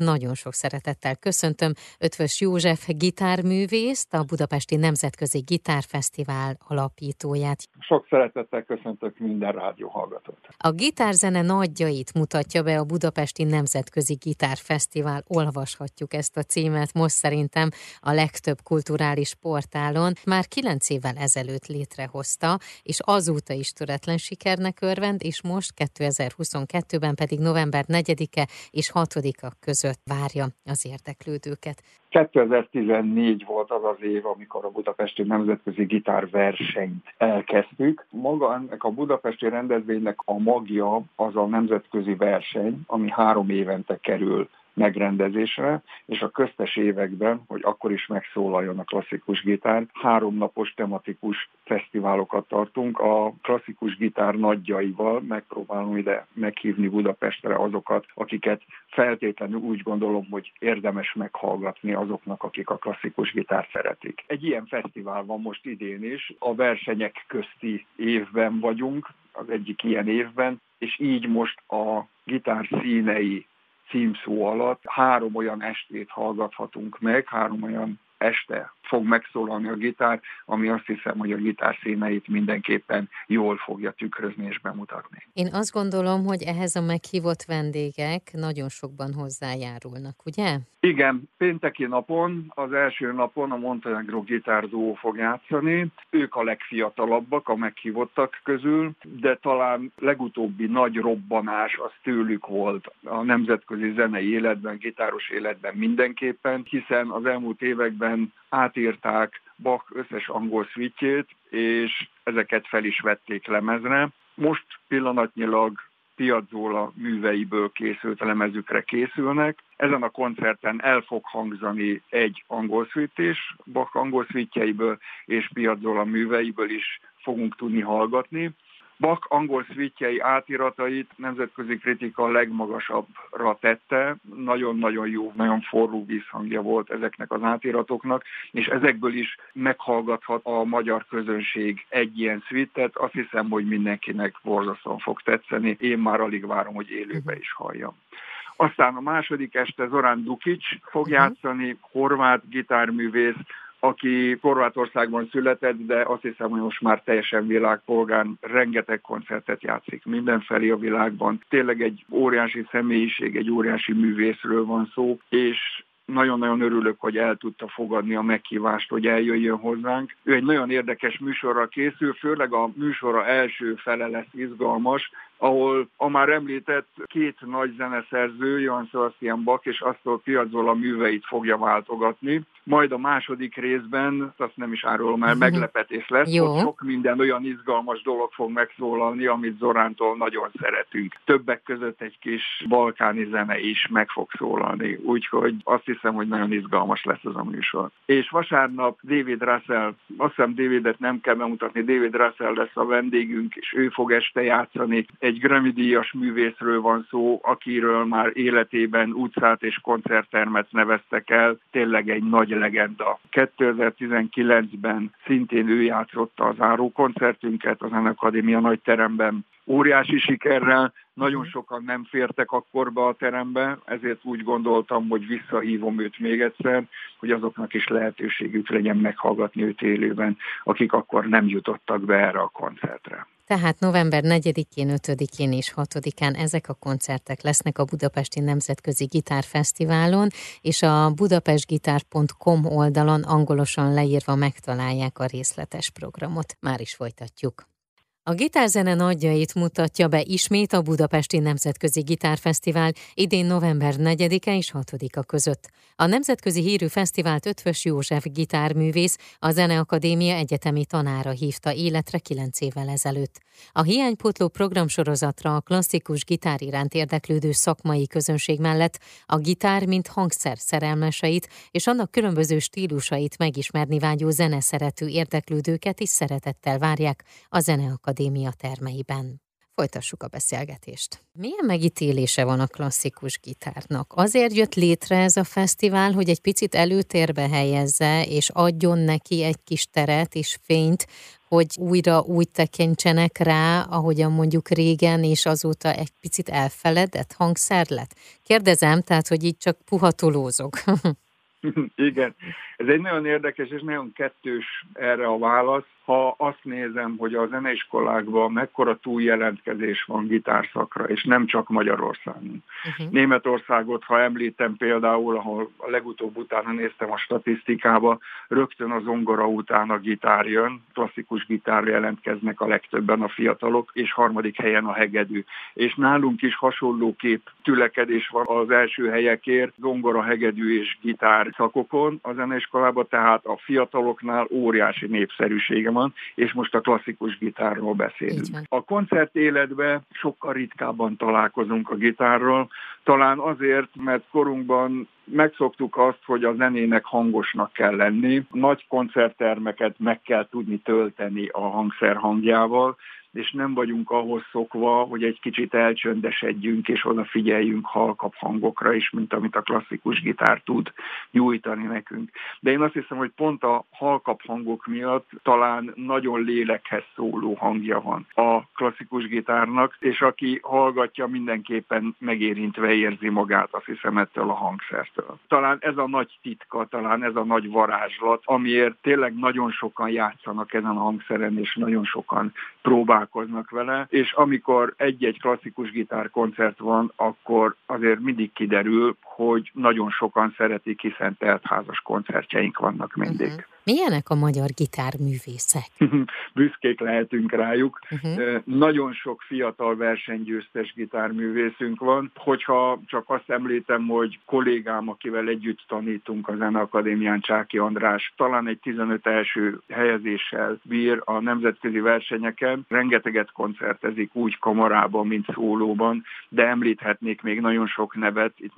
Nagyon sok szeretettel köszöntöm Ötvös József gitárművészt, a Budapesti Nemzetközi Gitárfesztivál alapítóját. Sok szeretettel köszöntök minden rádióhallgatót. A gitárzene nagyjait mutatja be a Budapesti Nemzetközi Gitárfesztivál. Olvashatjuk ezt a címet most szerintem a legtöbb kulturális portálon. Már kilenc évvel ezelőtt létrehozta, és azóta is töretlen sikernek örvend, és most 2022-ben pedig november 4-e és 6-a között várja az érdeklődőket. 2014 volt az az év, amikor a Budapesti Nemzetközi Gitárversenyt elkezdtük. Maga ennek a budapesti rendezvénynek a magja az a nemzetközi verseny, ami három évente kerül megrendezésre, és a köztes években, hogy akkor is megszólaljon a klasszikus gitár, háromnapos tematikus fesztiválokat tartunk. A klasszikus gitár nagyjaival megpróbálom ide meghívni Budapestre azokat, akiket feltétlenül úgy gondolom, hogy érdemes meghallgatni azoknak, akik a klasszikus gitár szeretik. Egy ilyen fesztivál van most idén is, a versenyek közti évben vagyunk, az egyik ilyen évben, és így most a gitár színei címszó alatt három olyan estét hallgathatunk meg, három olyan este fog megszólalni a gitár, ami azt hiszem, hogy a gitár színeit mindenképpen jól fogja tükrözni és bemutatni. Én azt gondolom, hogy ehhez a meghívott vendégek nagyon sokban hozzájárulnak, ugye? Igen, pénteki napon, az első napon a Montenegro gitárdó fog játszani. Ők a legfiatalabbak a meghívottak közül, de talán legutóbbi nagy robbanás az tőlük volt a nemzetközi zenei életben, gitáros életben mindenképpen, hiszen az elmúlt években átírták Bach összes angol szvítjét, és ezeket fel is vették lemezre. Most pillanatnyilag Piazzolla műveiből készült lemezükre készülnek. Ezen a koncerten el fog hangzani egy angol szvítés, Bach angol szvítjeiből és Piazzolla műveiből is fogunk tudni hallgatni. Bach angol szvítjei átiratait nemzetközi kritika legmagasabbra tette, nagyon-nagyon jó, nagyon forró vízhangja volt ezeknek az átiratoknak, és ezekből is meghallgathat a magyar közönség egy ilyen szvítet, azt hiszem, hogy mindenkinek borzasztóan fog tetszeni, én már alig várom, hogy élőbe is halljam. Aztán a második este Zorán Dukic fog mhm. játszani, horvát gitárművész, aki Horvátországban született, de azt hiszem, hogy most már teljesen világpolgár, rengeteg koncertet játszik mindenfelé a világban. Tényleg egy óriási személyiség, egy óriási művészről van szó, és nagyon-nagyon örülök, hogy el tudta fogadni a meghívást, hogy eljöjjön hozzánk. Ő egy nagyon érdekes műsorra készül, főleg a műsora első fele lesz izgalmas, ahol a már említett két nagy zeneszerző, Johann Sebastian Bach és Astor Piazzolla műveit fogja váltogatni. Majd a második részben, azt nem is árulom el, mhm. meglepetés lesz, Jó. hogy sok minden olyan izgalmas dolog fog megszólalni, amit Zorántól nagyon szeretünk. Többek között egy kis balkáni zene is meg fog szólalni, úgyhogy azt hiszem, hogy nagyon izgalmas lesz ez a műsor. És vasárnap David Russell, azt hiszem Davidet nem kell bemutatni, David Russell lesz a vendégünk, és ő fog este játszani egy egy Grammy-díjas művészről van szó, akiről már életében utcát és koncerttermet neveztek el, tényleg egy nagy legenda. 2019-ben szintén ő játszotta az árókoncertünket az Akadémia nagy teremben, óriási sikerrel, nagyon mhm. sokan nem fértek akkor be a terembe, ezért úgy gondoltam, hogy visszahívom őt még egyszer, hogy azoknak is lehetőségük legyen meghallgatni őt élőben, akik akkor nem jutottak be erre a koncertre. Tehát november 4-én, 5-én és 6-án ezek a koncertek lesznek a Budapesti Nemzetközi Gitárfesztiválon, és a budapestgitár.com oldalon angolosan leírva megtalálják a részletes programot. Már is folytatjuk. A gitárzene nagyjait mutatja be ismét a Budapesti Nemzetközi Gitárfesztivál idén november 4-e és 6-a között. A nemzetközi hírű fesztivált Ötvös József gitárművész, a Zeneakadémia egyetemi tanára hívta életre 9 évvel ezelőtt. A hiánypotló programsorozatra a klasszikus gitár iránt érdeklődő szakmai közönség mellett a gitár, mint hangszer szerelmeseit és annak különböző stílusait megismerni vágyó zeneszerető érdeklődőket is szeretettel várják a Zeneakadémia termeiben. folytassuk a beszélgetést. Milyen megítélése van a klasszikus gitárnak? Azért jött létre ez a fesztivál, hogy egy picit előtérbe helyezze, és adjon neki egy kis teret és fényt, hogy újra úgy tekintsenek rá, ahogyan mondjuk régen, és azóta egy picit elfeledett hangszer lett? Kérdezem, tehát, hogy így csak puhatolózok. Igen, ez egy nagyon érdekes és nagyon kettős erre a válasz ha azt nézem, hogy a zeneiskolákban mekkora túljelentkezés van gitárszakra, és nem csak Magyarországon. Uh-huh. Németországot, ha említem például, ahol a legutóbb utána néztem a statisztikába, rögtön az zongora után a gitár jön, klasszikus gitár jelentkeznek a legtöbben a fiatalok, és harmadik helyen a hegedű. És nálunk is hasonló kép tülekedés van az első helyekért, zongora, hegedű és gitár szakokon a zeneiskolában, tehát a fiataloknál óriási népszerűsége van van, és most a klasszikus gitárról beszélünk. A koncert életben sokkal ritkábban találkozunk a gitárral, talán azért, mert korunkban megszoktuk azt, hogy a zenének hangosnak kell lenni, nagy koncerttermeket meg kell tudni tölteni a hangszer hangjával, és nem vagyunk ahhoz szokva, hogy egy kicsit elcsöndesedjünk, és odafigyeljünk halkabb hangokra is, mint amit a klasszikus gitár tud nyújtani nekünk. De én azt hiszem, hogy pont a halkabb hangok miatt talán nagyon lélekhez szóló hangja van a klasszikus gitárnak, és aki hallgatja, mindenképpen megérintve érzi magát, azt hiszem, ettől a hangszertől. Talán ez a nagy titka, talán ez a nagy varázslat, amiért tényleg nagyon sokan játszanak ezen a hangszeren, és nagyon sokan próbálnak találkoznak vele, és amikor egy-egy klasszikus gitárkoncert van, akkor azért mindig kiderül, hogy nagyon sokan szeretik, hiszen teltházas koncertjeink vannak mindig. Uh-huh. Milyenek a magyar gitárművészek? Büszkék lehetünk rájuk. Uh-huh. Nagyon sok fiatal versenygyőztes gitárművészünk van. Hogyha csak azt említem, hogy kollégám, akivel együtt tanítunk a Zeneakadémián, Csáki András, talán egy 15 első helyezéssel bír a nemzetközi versenyeken. Rengeteget koncertezik úgy kamarában, mint szólóban, de említhetnék még nagyon sok nevet itt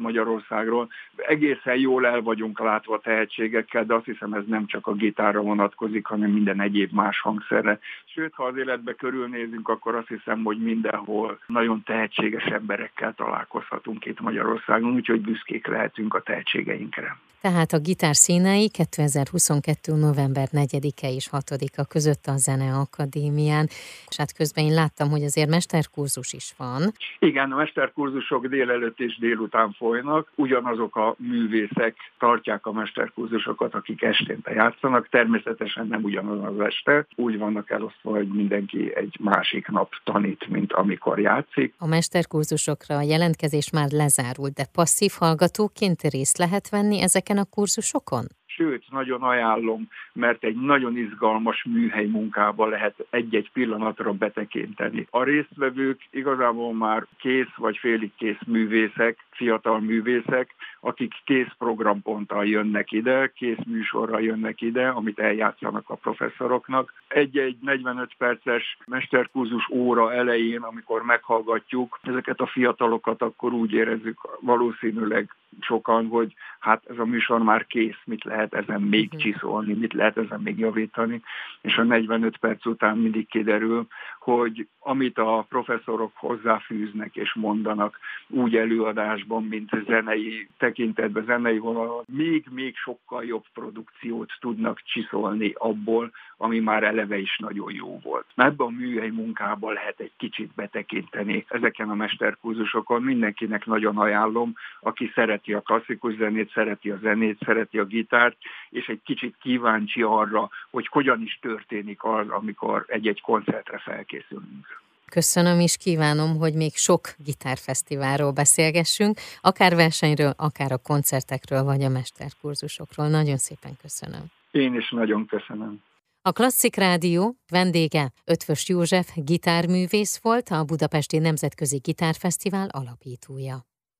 Magyarországról. Egészen jól el vagyunk látva tehetségekkel, de azt hiszem ez nem csak a gitárra vonatkozik, hanem minden egyéb más hangszerre. Sőt, ha az életbe körülnézünk, akkor azt hiszem, hogy mindenhol nagyon tehetséges emberekkel találkozhatunk itt Magyarországon, úgyhogy büszkék lehetünk a tehetségeinkre. Tehát a gitár színei 2022. november 4-e és 6-a között a Zeneakadémián. És hát közben én láttam, hogy azért mesterkurzus is van. Igen, a mesterkurzusok délelőtt és délután folynak. Ugyanazok a művészek tartják a mesterkurzusokat, akik esténte játszanak. Természetesen nem ugyanaz az este. Úgy vannak elosztva, hogy mindenki egy másik nap tanít, mint amikor játszik. A mesterkurzusokra a jelentkezés már lezárult, de passzív hallgatóként részt lehet venni ezeken a kurzusokon? Sőt, nagyon ajánlom, mert egy nagyon izgalmas műhely munkába lehet egy-egy pillanatra betekinteni. A résztvevők igazából már kész vagy félig kész művészek, fiatal művészek, akik kész programponttal jönnek ide, kész műsorra jönnek ide, amit eljátszanak a professzoroknak. Egy-egy 45 perces mesterkurzus óra elején, amikor meghallgatjuk ezeket a fiatalokat, akkor úgy érezzük valószínűleg sokan, hogy hát ez a műsor már kész, mit lehet ezen még uh-huh. csiszolni, mit lehet ezen még javítani, és a 45 perc után mindig kiderül, hogy amit a professzorok hozzáfűznek és mondanak úgy előadásban, mint zenei tekintetben, zenei vonalon, még-még sokkal jobb produkciót tudnak csiszolni abból, ami már eleve is nagyon jó volt. Ebben a műhely munkában lehet egy kicsit betekinteni ezeken a mesterkurzusokon. Mindenkinek nagyon ajánlom, aki szereti a klasszikus zenét, szereti a zenét, szereti a gitárt, és egy kicsit kíváncsi arra, hogy hogyan is történik az, amikor egy-egy koncertre felkészülünk. Köszönöm, és kívánom, hogy még sok gitárfesztiválról beszélgessünk, akár versenyről, akár a koncertekről, vagy a mesterkurzusokról. Nagyon szépen köszönöm. Én is nagyon köszönöm. A Klasszik Rádió vendége Ötvös József gitárművész volt, a Budapesti Nemzetközi Gitárfesztivál alapítója.